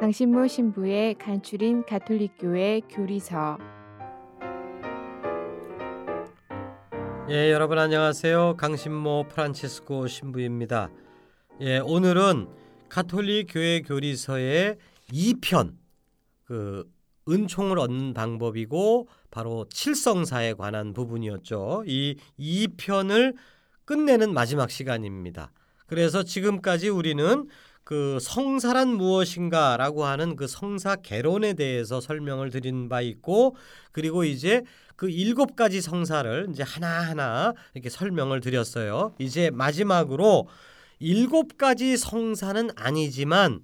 강신모 신부의 간추린 가톨릭교회 교리서 예, 여러분 안녕하세요. 강신모 프란치스코 신부입니다. 예, 오늘은 가톨릭 교회 교리서의 2편 그 은총을 얻는 방법이고 바로 칠성사에 관한 부분이었죠. 이 2편을 끝내는 마지막 시간입니다. 그래서 지금까지 우리는 그 성사란 무엇인가라고 하는 그 성사 개론에 대해서 설명을 드린 바 있고 그리고 이제 그 일곱 가지 성사를 이제 하나하나 이렇게 설명을 드렸어요. 이제 마지막으로 일곱 가지 성사는 아니지만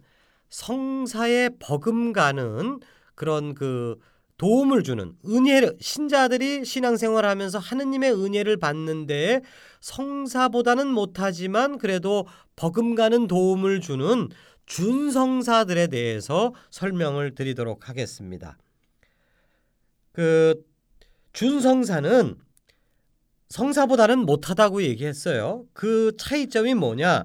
성사에 버금가는 그런 그 도움을 주는 은혜를 신자들이 신앙생활 하면서 하느님의 은혜를 받는데 성사보다는 못하지만 그래도 버금가는 도움을 주는 준성사들에 대해서 설명을 드리도록 하겠습니다. 그 준성사는 성사보다는 못하다고 얘기했어요. 그 차이점이 뭐냐?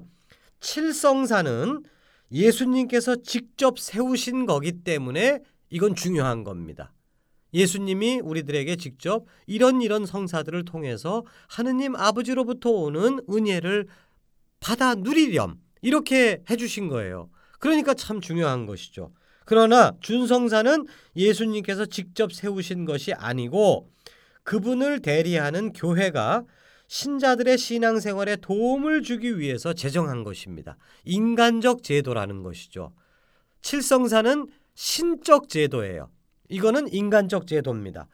칠성사는 예수님께서 직접 세우신 거기 때문에 이건 중요한 겁니다. 예수님이 우리들에게 직접 이런 이런 성사들을 통해서 하느님 아버지로부터 오는 은혜를 받아 누리렴 이렇게 해주신 거예요. 그러니까 참 중요한 것이죠. 그러나 준성사는 예수님께서 직접 세우신 것이 아니고 그분을 대리하는 교회가 신자들의 신앙생활에 도움을 주기 위해서 제정한 것입니다. 인간적 제도라는 것이죠. 칠성사는 신적 제도예요. 이거는 인간적 제도입니다.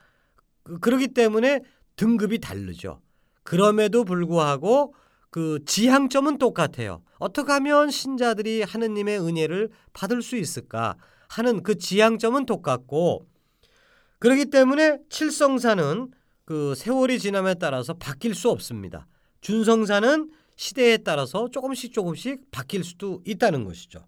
그, 그렇기 때문에 등급이 다르죠. 그럼에도 불구하고 그 지향점은 똑같아요. 어떻게 하면 신자들이 하느님의 은혜를 받을 수 있을까 하는 그 지향점은 똑같고 그렇기 때문에 칠성사는 그 세월이 지남에 따라서 바뀔 수 없습니다. 준성사는 시대에 따라서 조금씩 조금씩 바뀔 수도 있다는 것이죠.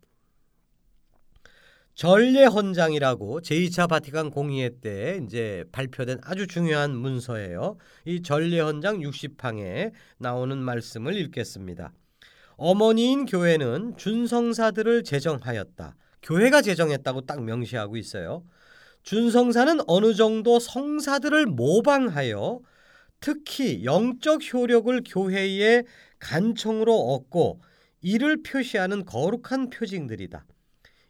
전례헌장이라고 제2차 바티칸 공의회 때 이제 발표된 아주 중요한 문서예요. 이 전례헌장 60항에 나오는 말씀을 읽겠습니다. 어머니인 교회는 준성사들을 제정하였다. 교회가 제정했다고 딱 명시하고 있어요. 준성사는 어느 정도 성사들을 모방하여 특히 영적 효력을 교회의 간청으로 얻고 이를 표시하는 거룩한 표징들이다.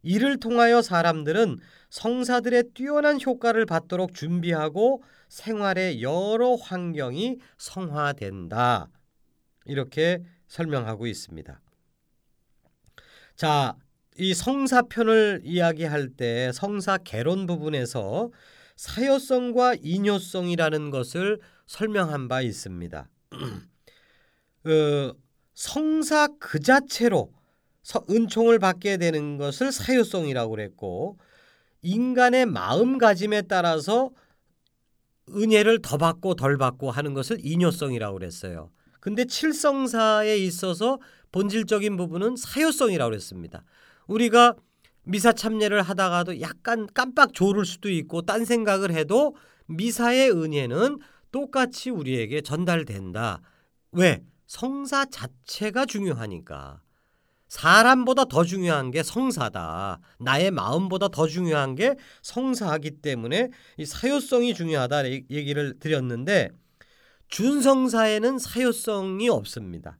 이를 통하여 사람들은 성사들의 뛰어난 효과를 받도록 준비하고 생활의 여러 환경이 성화된다. 이렇게 설명하고 있습니다. 자, 이 성사편을 이야기할 때 성사 개론 부분에서 사효성과 인효성이라는 것을 설명한 바 있습니다. 그 성사 그 자체로 은총을 받게 되는 것을 사유성이라고 그랬고 인간의 마음가짐에 따라서 은혜를 더 받고 덜 받고 하는 것을 인효성이라고 그랬어요. 근데 칠성사에 있어서 본질적인 부분은 사효성이라고 그랬습니다. 우리가 미사 참여를 하다가도 약간 깜빡 졸을 수도 있고 딴 생각을 해도 미사의 은혜는 똑같이 우리에게 전달된다. 왜? 성사 자체가 중요하니까. 사람보다 더 중요한 게 성사다. 나의 마음보다 더 중요한 게 성사하기 때문에 이 사효성이 중요하다 얘기를 드렸는데 준성사에는 사효성이 없습니다.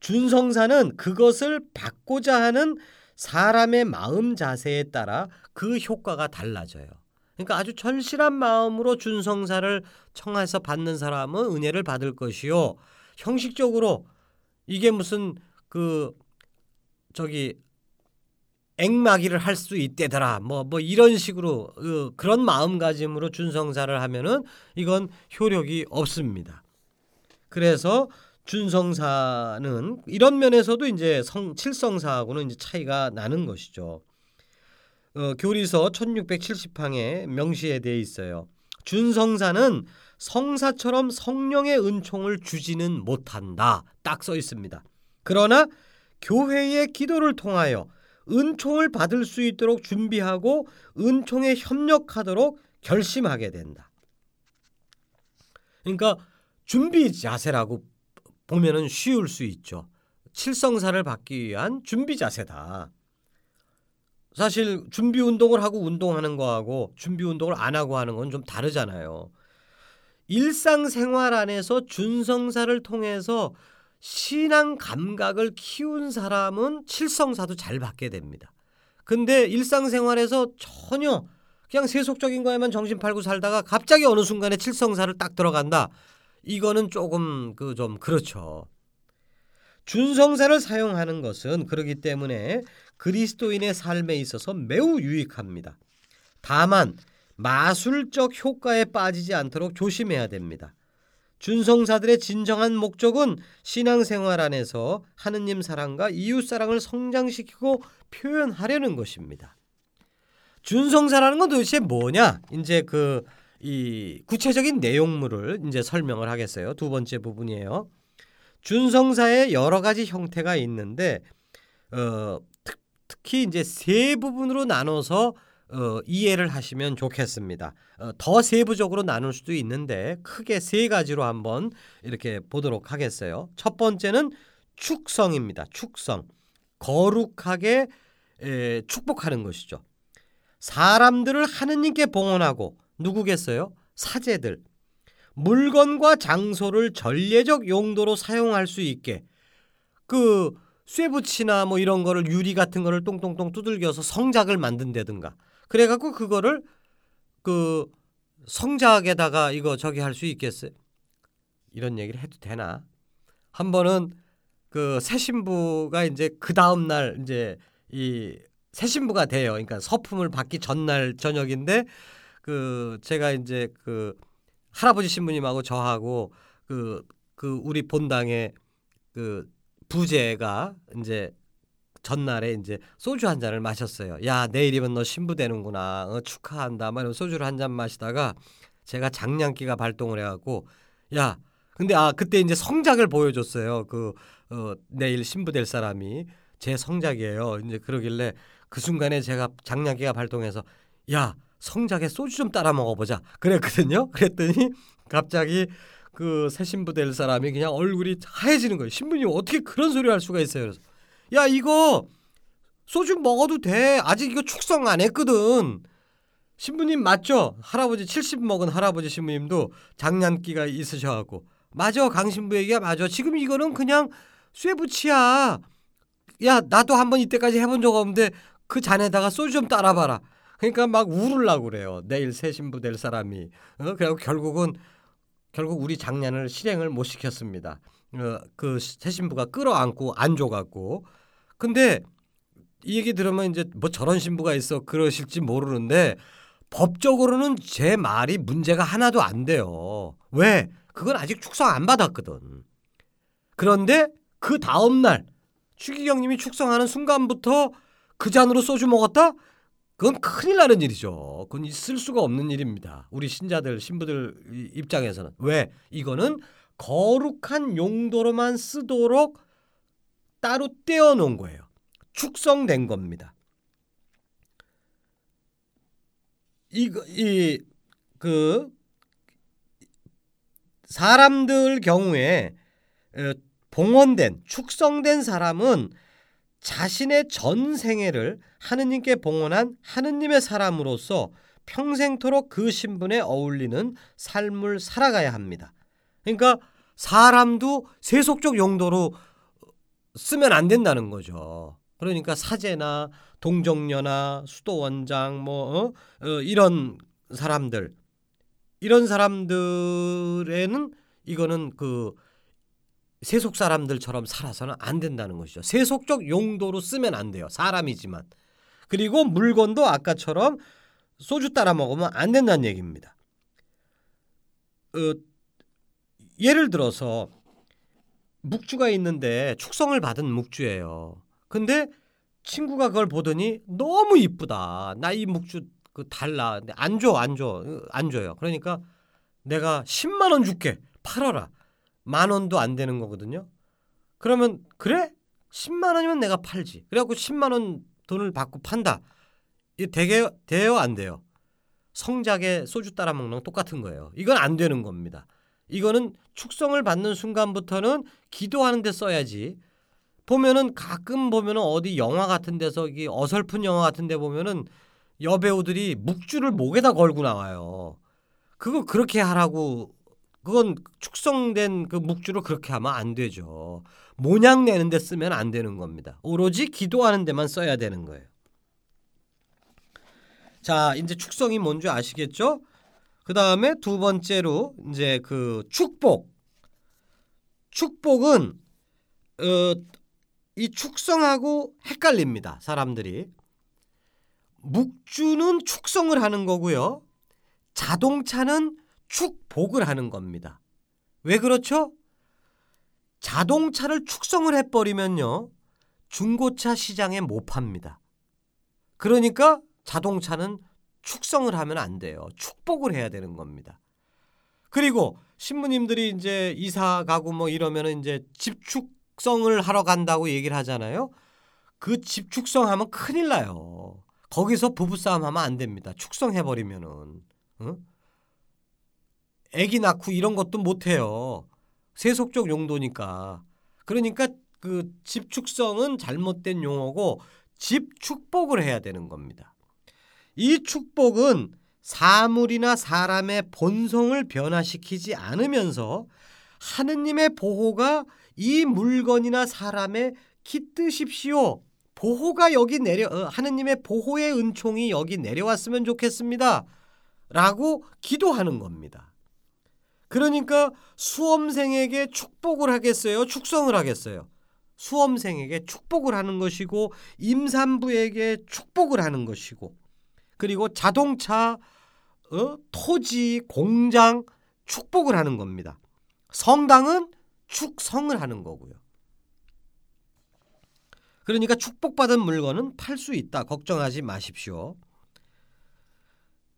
준성사는 그것을 받고자 하는 사람의 마음 자세에 따라 그 효과가 달라져요. 그러니까 아주 절실한 마음으로 준성사를 청해서 받는 사람은 은혜를 받을 것이요. 형식적으로 이게 무슨 그 저기 앵마기를 할 수 있대더라. 뭐, 뭐 이런 식으로 그, 그런 마음가짐으로 준성사를 하면은 이건 효력이 없습니다. 그래서 준성사는 이런 면에서도 이제 성 칠성사하고는 이제 차이가 나는 것이죠. 어, 교리서 1670항에 명시에 되어 있어요. 준성사는 성사처럼 성령의 은총을 주지는 못한다. 딱 써 있습니다. 그러나 교회의 기도를 통하여 은총을 받을 수 있도록 준비하고 은총에 협력하도록 결심하게 된다. 그러니까 준비 자세라고 보면은 쉬울 수 있죠. 칠성사를 받기 위한 준비 자세다. 사실 준비 운동을 하고 운동하는 거하고 준비 운동을 안 하고 하는 건 좀 다르잖아요. 일상생활 안에서 준성사를 통해서 신앙 감각을 키운 사람은 칠성사도 잘 받게 됩니다. 근데 일상생활에서 전혀 그냥 세속적인 거에만 정신 팔고 살다가 갑자기 어느 순간에 칠성사를 딱 들어간다. 이거는 조금 그 좀 그렇죠. 준성사를 사용하는 것은 그러기 때문에 그리스도인의 삶에 있어서 매우 유익합니다. 다만 마술적 효과에 빠지지 않도록 조심해야 됩니다. 준성사들의 진정한 목적은 신앙생활 안에서 하느님 사랑과 이웃 사랑을 성장시키고 표현하려는 것입니다. 준성사라는 건 도대체 뭐냐? 이제 그 이 구체적인 내용물을 이제 설명을 하겠어요. 두 번째 부분이에요. 준성사의 여러 가지 형태가 있는데 어, 특, 특히 이제 세 부분으로 나눠서 어, 이해를 하시면 좋겠습니다. 어, 더 세부적으로 나눌 수도 있는데 크게 세 가지로 한번 이렇게 보도록 하겠어요. 첫 번째는 축성입니다. 축성. 거룩하게 에, 축복하는 것이죠. 사람들을 하느님께 봉헌하고 누구겠어요? 사제들. 물건과 장소를 전례적 용도로 사용할 수 있게 그 쇠붙이나 뭐 이런 거를 유리 같은 거를 똥똥똥 두들겨서 성작을 만든다든가 그래갖고 그거를 그 성작에다가 이거 저기 할 수 있겠어요? 이런 얘기를 해도 되나? 한 번은 그 새 신부가 이제 그 다음 날 이제 이 새 신부가 돼요. 그러니까 서품을 받기 전날 저녁인데 그 제가 이제 그 할아버지 신부님하고 저하고 그, 그 우리 본당에 그 부제가 이제 전날에 이제 소주 한 잔을 마셨어요. 야 내일이면 너 신부 되는구나. 어, 축하한다. 막 소주를 한 잔 마시다가 제가 장량기가 발동을 해갖고 야 근데 아 그때 이제 성작을 보여줬어요. 그 어, 내일 신부 될 사람이 제 성작이에요. 이제 그러길래 그 순간에 제가 장량기가 발동해서 야 성작에 소주 좀 따라 먹어보자 그랬거든요. 그랬더니 갑자기 그 새 신부 될 사람이 그냥 얼굴이 하얘지는 거예요. 신부님 어떻게 그런 소리 할 수가 있어요? 그래서 야 이거 소주 먹어도 돼. 아직 이거 축성 안 했거든. 신부님 맞죠? 할아버지 70 먹은 할아버지 신부님도 장난기가 있으셔갖고 맞아 강신부 얘기가 맞아. 지금 이거는 그냥 쇠붙이야. 야 나도 한번 이때까지 해본 적 없는데 그 잔에다가 소주 좀 따라봐라. 그러니까 막 울으려고 그래요. 내일 새 신부 될 사람이. 어? 그리고 결국은 결국 우리 장년을 실행을 못 시켰습니다. 어, 그새 신부가 끌어안고 안 줘갖고 근데 이 얘기 들으면 이제 뭐 저런 신부가 있어 그러실지 모르는데 법적으로는 제 말이 문제가 하나도 안 돼요. 왜? 그건 아직 축성 안 받았거든. 그런데 그 다음 날 추기경님이 축성하는 순간부터 그 잔으로 소주 먹었다? 그건 큰일 나는 일이죠. 그건 있을 수가 없는 일입니다. 우리 신자들 신부들 입장에서는 왜 이거는 거룩한 용도로만 쓰도록 따로 떼어 놓은 거예요. 축성된 겁니다. 이거 이 그 사람들 경우에 어, 봉헌된 축성된 사람은 자신의 전 생애를 하느님께 봉헌한 하느님의 사람으로서 평생토록 그 신분에 어울리는 삶을 살아가야 합니다. 그러니까 사람도 세속적 용도로 쓰면 안 된다는 거죠. 그러니까 사제나 동정녀나 수도원장 뭐 어? 어, 이런 사람들 이런 사람들에는 이거는 그 세속 사람들처럼 살아서는 안 된다는 것이죠. 세속적 용도로 쓰면 안 돼요. 사람이지만. 그리고 물건도 아까처럼 소주 따라 먹으면 안 된다는 얘기입니다. 어, 예를 들어서 묵주가 있는데 축성을 받은 묵주예요. 근데 친구가 그걸 보더니 너무 이쁘다. 나 이 묵주 그 달라. 안 줘, 안 줘, 안 줘요. 그러니까 내가 10만 원 줄게. 팔아라. 만 원도 안 되는 거거든요. 그러면 그래? 10만 원이면 내가 팔지. 그래갖고 10만 원 돈을 받고 판다. 이 되게 돼요, 안 돼요? 성작에 소주 따라 먹는 건 똑같은 거예요. 이건 안 되는 겁니다. 이거는 축성을 받는 순간부터는 기도하는 데 써야지. 보면은 가끔 보면은 어디 영화 같은 데서 이 어설픈 영화 같은 데 보면은 여배우들이 묵주를 목에다 걸고 나와요. 그거 그렇게 하라고 그건 축성된 그 묵주를 그렇게 하면 안 되죠. 모양 내는 데 쓰면 안 되는 겁니다. 오로지 기도하는 데만 써야 되는 거예요. 자, 이제 축성이 뭔지 아시겠죠? 그 다음에 두 번째로 이제 그 축복. 축복은 어, 이 축성하고 헷갈립니다. 사람들이. 묵주는 축성을 하는 거고요. 자동차는 축복을 하는 겁니다. 왜 그렇죠? 자동차를 축성을 해버리면요. 중고차 시장에 못 팝니다. 그러니까 자동차는 축성을 하면 안 돼요. 축복을 해야 되는 겁니다. 그리고 신부님들이 이제 이사 가고 뭐 이러면 이제 집축성을 하러 간다고 얘기를 하잖아요. 그 집축성 하면 큰일 나요. 거기서 부부싸움 하면 안 됩니다. 축성해 버리면은. 응? 애기 낳고 이런 것도 못 해요. 세속적 용도니까. 그러니까 그 집축성은 잘못된 용어고 집축복을 해야 되는 겁니다. 이 축복은 사물이나 사람의 본성을 변화시키지 않으면서 하느님의 보호가 이 물건이나 사람에 깃드십시오. 보호가 여기 내려 어, 하느님의 보호의 은총이 여기 내려왔으면 좋겠습니다. 라고 기도하는 겁니다. 그러니까 수험생에게 축복을 하겠어요? 축성을 하겠어요? 수험생에게 축복을 하는 것이고 임산부에게 축복을 하는 것이고 그리고 자동차, 어? 토지, 공장 축복을 하는 겁니다. 성당은 축성을 하는 거고요. 그러니까 축복받은 물건은 팔 수 있다. 걱정하지 마십시오.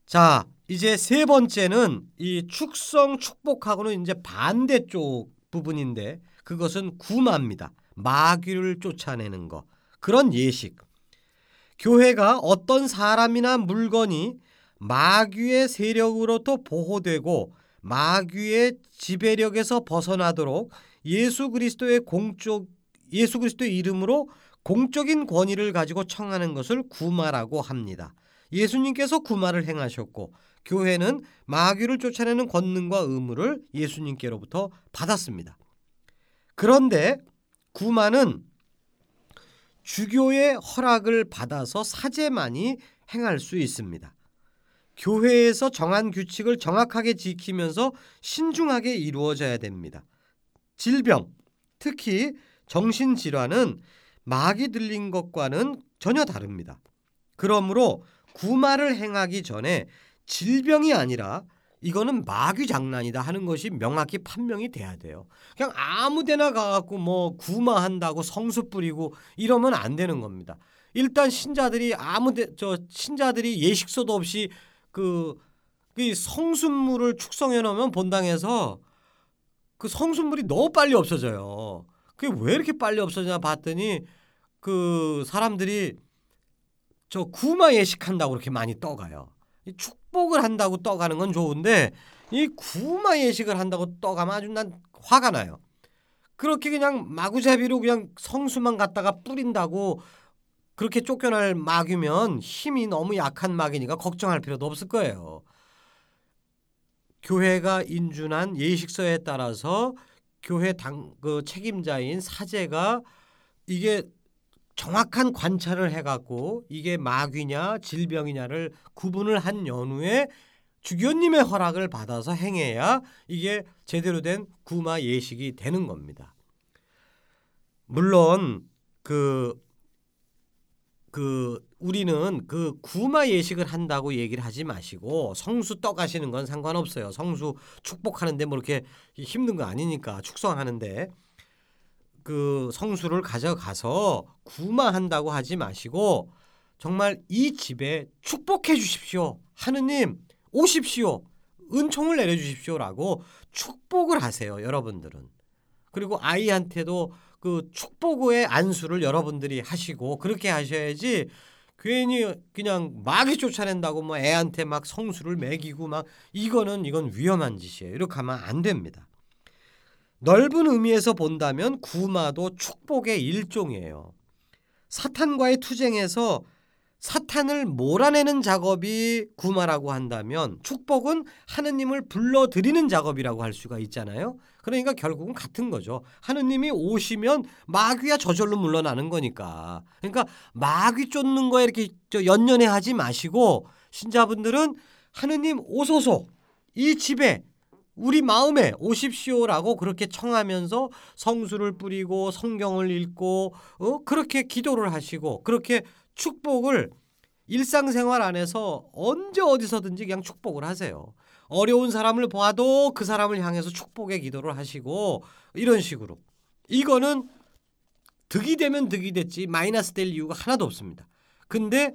자, 이제 세 번째는 이 축성 축복하고는 이제 반대쪽 부분인데 그것은 구마입니다. 마귀를 쫓아내는 거. 그런 예식. 교회가 어떤 사람이나 물건이 마귀의 세력으로부터 보호되고 마귀의 지배력에서 벗어나도록 예수 그리스도의 공적 예수 그리스도의 이름으로 공적인 권위를 가지고 청하는 것을 구마라고 합니다. 예수님께서 구마를 행하셨고 교회는 마귀를 쫓아내는 권능과 의무를 예수님께로부터 받았습니다. 그런데 구마는 주교의 허락을 받아서 사제만이 행할 수 있습니다. 교회에서 정한 규칙을 정확하게 지키면서 신중하게 이루어져야 됩니다. 질병, 특히 정신질환은 마귀 들린 것과는 전혀 다릅니다. 그러므로 구마를 행하기 전에 질병이 아니라 이거는 마귀 장난이다 하는 것이 명확히 판명이 돼야 돼요. 그냥 아무데나 가갖고 뭐 구마한다고 성수 뿌리고 이러면 안 되는 겁니다. 일단 신자들이 아무데 저 신자들이 예식소도 없이 그, 그 성순물을 축성해 놓으면 본당에서 그 성순물이 너무 빨리 없어져요. 그게 왜 이렇게 빨리 없어지나 봤더니 그 사람들이 저 구마 예식한다고 그렇게 많이 떠가요. 축복을 한다고 떠가는 건 좋은데 이 구마 예식을 한다고 떠가면 아주 난 화가 나요. 그렇게 그냥 마구잡이로 그냥 성수만 갖다가 뿌린다고 그렇게 쫓겨날 마귀면 힘이 너무 약한 마귀니까 걱정할 필요도 없을 거예요. 교회가 인준한 예식서에 따라서 교회 당 그 책임자인 사제가 이게 정확한 관찰을 해갖고 이게 마귀냐 질병이냐를 구분을 한 연후에 주교님의 허락을 받아서 행해야 이게 제대로 된 구마 예식이 되는 겁니다. 물론 그그 그 우리는 그 구마 예식을 한다고 얘기를 하지 마시고 성수 떠가시는 건 상관없어요. 성수 축복하는데 뭐 이렇게 힘든 거 아니니까 축성하는데 그 성수를 가져가서 구마한다고 하지 마시고 정말 이 집에 축복해 주십시오. 하느님 오십시오. 은총을 내려 주십시오라고 축복을 하세요. 여러분들은. 그리고 아이한테도 그 축복의 안수를 여러분들이 하시고 그렇게 하셔야지 괜히 그냥 마귀 쫓아낸다고 뭐 애한테 막 성수를 매기고 막 이거는 이건 위험한 짓이에요. 이렇게 하면 안 됩니다. 넓은 의미에서 본다면 구마도 축복의 일종이에요. 사탄과의 투쟁에서 사탄을 몰아내는 작업이 구마라고 한다면 축복은 하느님을 불러들이는 작업이라고 할 수가 있잖아요. 그러니까 결국은 같은 거죠. 하느님이 오시면 마귀야 저절로 물러나는 거니까. 그러니까 마귀 쫓는 거에 이렇게 연연해 하지 마시고 신자분들은 하느님 오소서 이 집에 우리 마음에 오십시오라고 그렇게 청하면서 성수를 뿌리고 성경을 읽고 어? 그렇게 기도를 하시고 그렇게 축복을 일상생활 안에서 언제 어디서든지 그냥 축복을 하세요. 어려운 사람을 보아도 그 사람을 향해서 축복의 기도를 하시고 이런 식으로 이거는 득이 되면 득이 됐지 마이너스 될 이유가 하나도 없습니다. 근데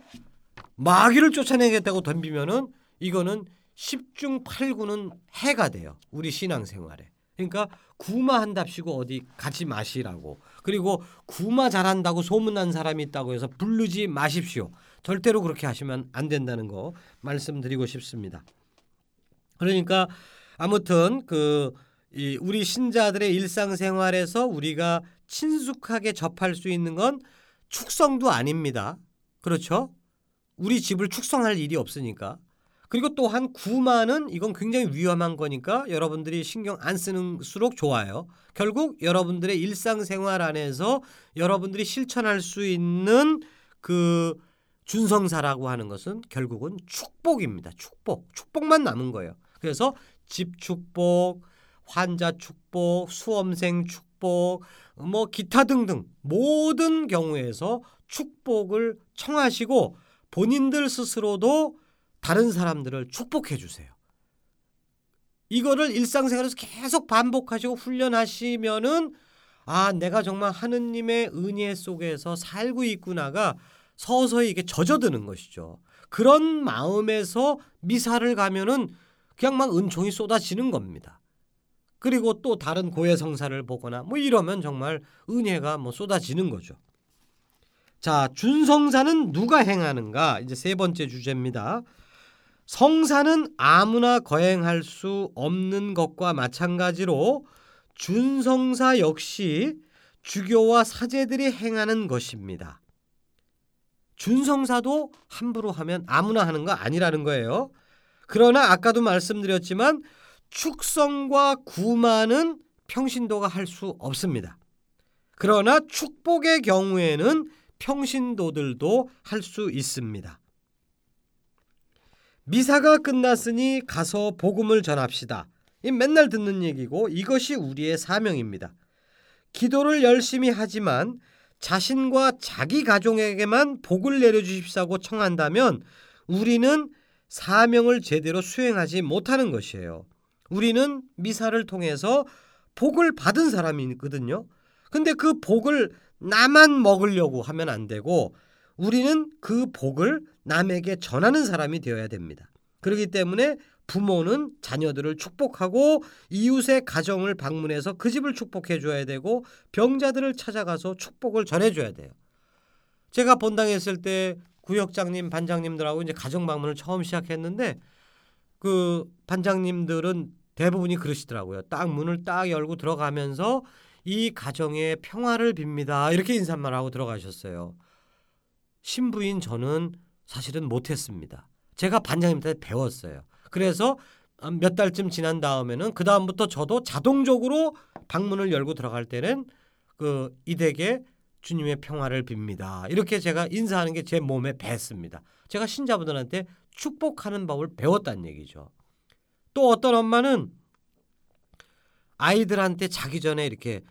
마귀를 쫓아내겠다고 덤비면은 이거는 10중 8구는 해가 돼요. 우리 신앙생활에. 그러니까 구마 한답시고 어디 가지 마시라고. 그리고 구마 잘한다고 소문난 사람이 있다고 해서 부르지 마십시오. 절대로 그렇게 하시면 안 된다는 거 말씀드리고 싶습니다. 그러니까 아무튼 그이 우리 신자들의 일상생활에서 우리가 친숙하게 접할 수 있는 건 축성도 아닙니다. 그렇죠? 우리 집을 축성할 일이 없으니까. 그리고 또한 구마는 이건 굉장히 위험한 거니까 여러분들이 신경 안 쓰는수록 좋아요. 결국 여러분들의 일상생활 안에서 여러분들이 실천할 수 있는 그 준성사라고 하는 것은 결국은 축복입니다. 축복. 축복만 남은 거예요. 그래서 집 축복, 환자 축복, 수험생 축복, 뭐 기타 등등 모든 경우에서 축복을 청하시고 본인들 스스로도 다른 사람들을 축복해 주세요. 이거를 일상생활에서 계속 반복하시고 훈련하시면은 아, 내가 정말 하느님의 은혜 속에서 살고 있구나가 서서히 이게 젖어드는 것이죠. 그런 마음에서 미사를 가면은 그냥 막 은총이 쏟아지는 겁니다. 그리고 또 다른 고해 성사를 보거나 뭐 이러면 정말 은혜가 뭐 쏟아지는 거죠. 자, 준성사는 누가 행하는가? 이제 세 번째 주제입니다. 성사는 아무나 거행할 수 없는 것과 마찬가지로 준성사 역시 주교와 사제들이 행하는 것입니다. 준성사도 함부로 하면 아무나 하는 거 아니라는 거예요. 그러나 아까도 말씀드렸지만 축성과 구마는 평신도가 할 수 없습니다. 그러나 축복의 경우에는 평신도들도 할 수 있습니다. 미사가 끝났으니 가서 복음을 전합시다. 이 맨날 듣는 얘기고 이것이 우리의 사명입니다. 기도를 열심히 하지만 자신과 자기 가족에게만 복을 내려주십사고 청한다면 우리는 사명을 제대로 수행하지 못하는 것이에요. 우리는 미사를 통해서 복을 받은 사람이거든요. 근데 그 복을 나만 먹으려고 하면 안 되고 우리는 그 복을 남에게 전하는 사람이 되어야 됩니다. 그렇기 때문에 부모는 자녀들을 축복하고 이웃의 가정을 방문해서 그 집을 축복해 줘야 되고 병자들을 찾아가서 축복을 전해 줘야 돼요. 제가 본당했을 때 구역장님, 반장님들하고 이제 가정 방문을 처음 시작했는데 그 반장님들은 대부분이 그러시더라고요. 딱 문을 딱 열고 들어가면서 이 가정의 평화를 빕니다. 이렇게 인사말 하고 들어가셨어요. 신부인 저는 사실은 못했습니다. 제가 반장님한테 배웠어요. 그래서 몇 달쯤 지난 다음에는 그 다음부터 저도 자동적으로 방문을 열고 들어갈 때는 그 이댁에 주님의 평화를 빕니다. 이렇게 제가 인사하는 게 제 몸에 뱄습니다. 제가 신자분들한테 축복하는 법을 배웠다는 얘기죠. 또 어떤 엄마는 아이들한테 자기 전에 이렇게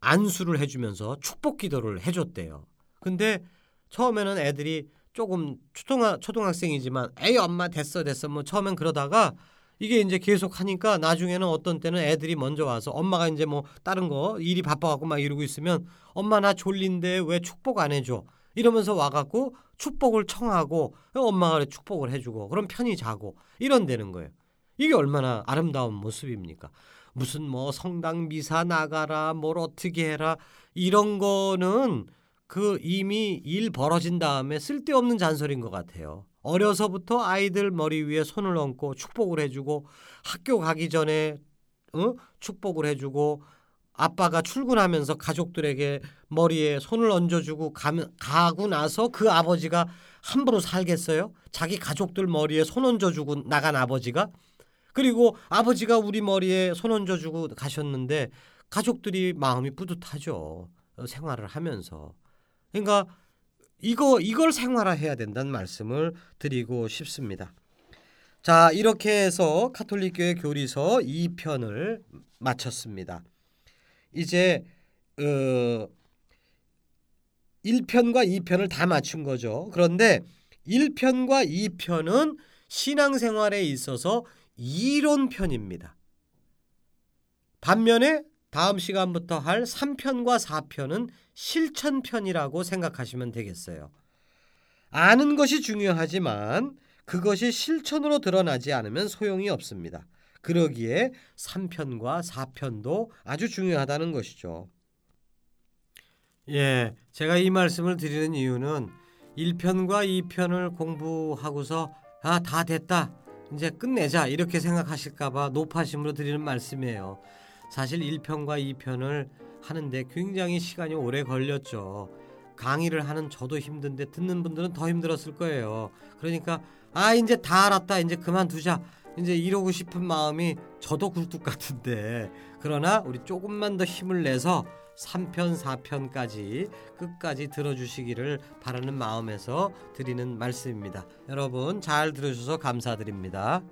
안수를 해주면서 축복 기도를 해줬대요. 근데 처음에는 애들이 조금 초등학, 초등학생이지만 에이 엄마 됐어 됐어 뭐 처음엔 그러다가 이게 이제 계속 하니까 나중에는 어떤 때는 애들이 먼저 와서 엄마가 이제 뭐 다른 거 일이 바빠갖고 막 이러고 있으면 엄마 나 졸린데 왜 축복 안 해줘 이러면서 와갖고 축복을 청하고 엄마가 축복을 해주고 그럼 편히 자고 이런 되는 거예요. 이게 얼마나 아름다운 모습입니까? 무슨 뭐 성당 미사 나가라 뭘 어떻게 해라 이런 거는 그 이미 일 벌어진 다음에 쓸데없는 잔소리인 것 같아요. 어려서부터 아이들 머리 위에 손을 얹고 축복을 해주고 학교 가기 전에 어? 축복을 해주고 아빠가 출근하면서 가족들에게 머리에 손을 얹어주고 가면, 가고 나서 그 아버지가 함부로 살겠어요? 자기 가족들 머리에 손 얹어주고 나간 아버지가 그리고 아버지가 우리 머리에 손 얹어주고 가셨는데 가족들이 마음이 뿌듯하죠. 어, 생활을 하면서. 그러니까 이거 이걸 생활화해야 된다는 말씀을 드리고 싶습니다. 자, 이렇게 해서 카톨릭 교회 교리서 2편을 마쳤습니다. 이제 어 1편과 2편을 다 맞춘 거죠. 그런데 1편과 2편은 신앙생활에 있어서 이론편입니다. 반면에 다음 시간부터 할 3편과 4편은 실천편이라고 생각하시면 되겠어요. 아는 것이 중요하지만 그것이 실천으로 드러나지 않으면 소용이 없습니다. 그러기에 3편과 4편도 아주 중요하다는 것이죠. 예, 제가 이 말씀을 드리는 이유는 1편과 2편을 공부하고서 아, 다 됐다. 이제 끝내자 이렇게 생각하실까 봐 높아심으로 드리는 말씀이에요. 사실 1편과 2편을 하는데 굉장히 시간이 오래 걸렸죠. 강의를 하는 저도 힘든데 듣는 분들은 더 힘들었을 거예요. 그러니까 아 이제 다 알았다 이제 그만두자 이제 이러고 싶은 마음이 저도 굴뚝 같은데 그러나 우리 조금만 더 힘을 내서 3편 4편까지 끝까지 들어주시기를 바라는 마음에서 드리는 말씀입니다. 여러분 잘 들어주셔서 감사드립니다.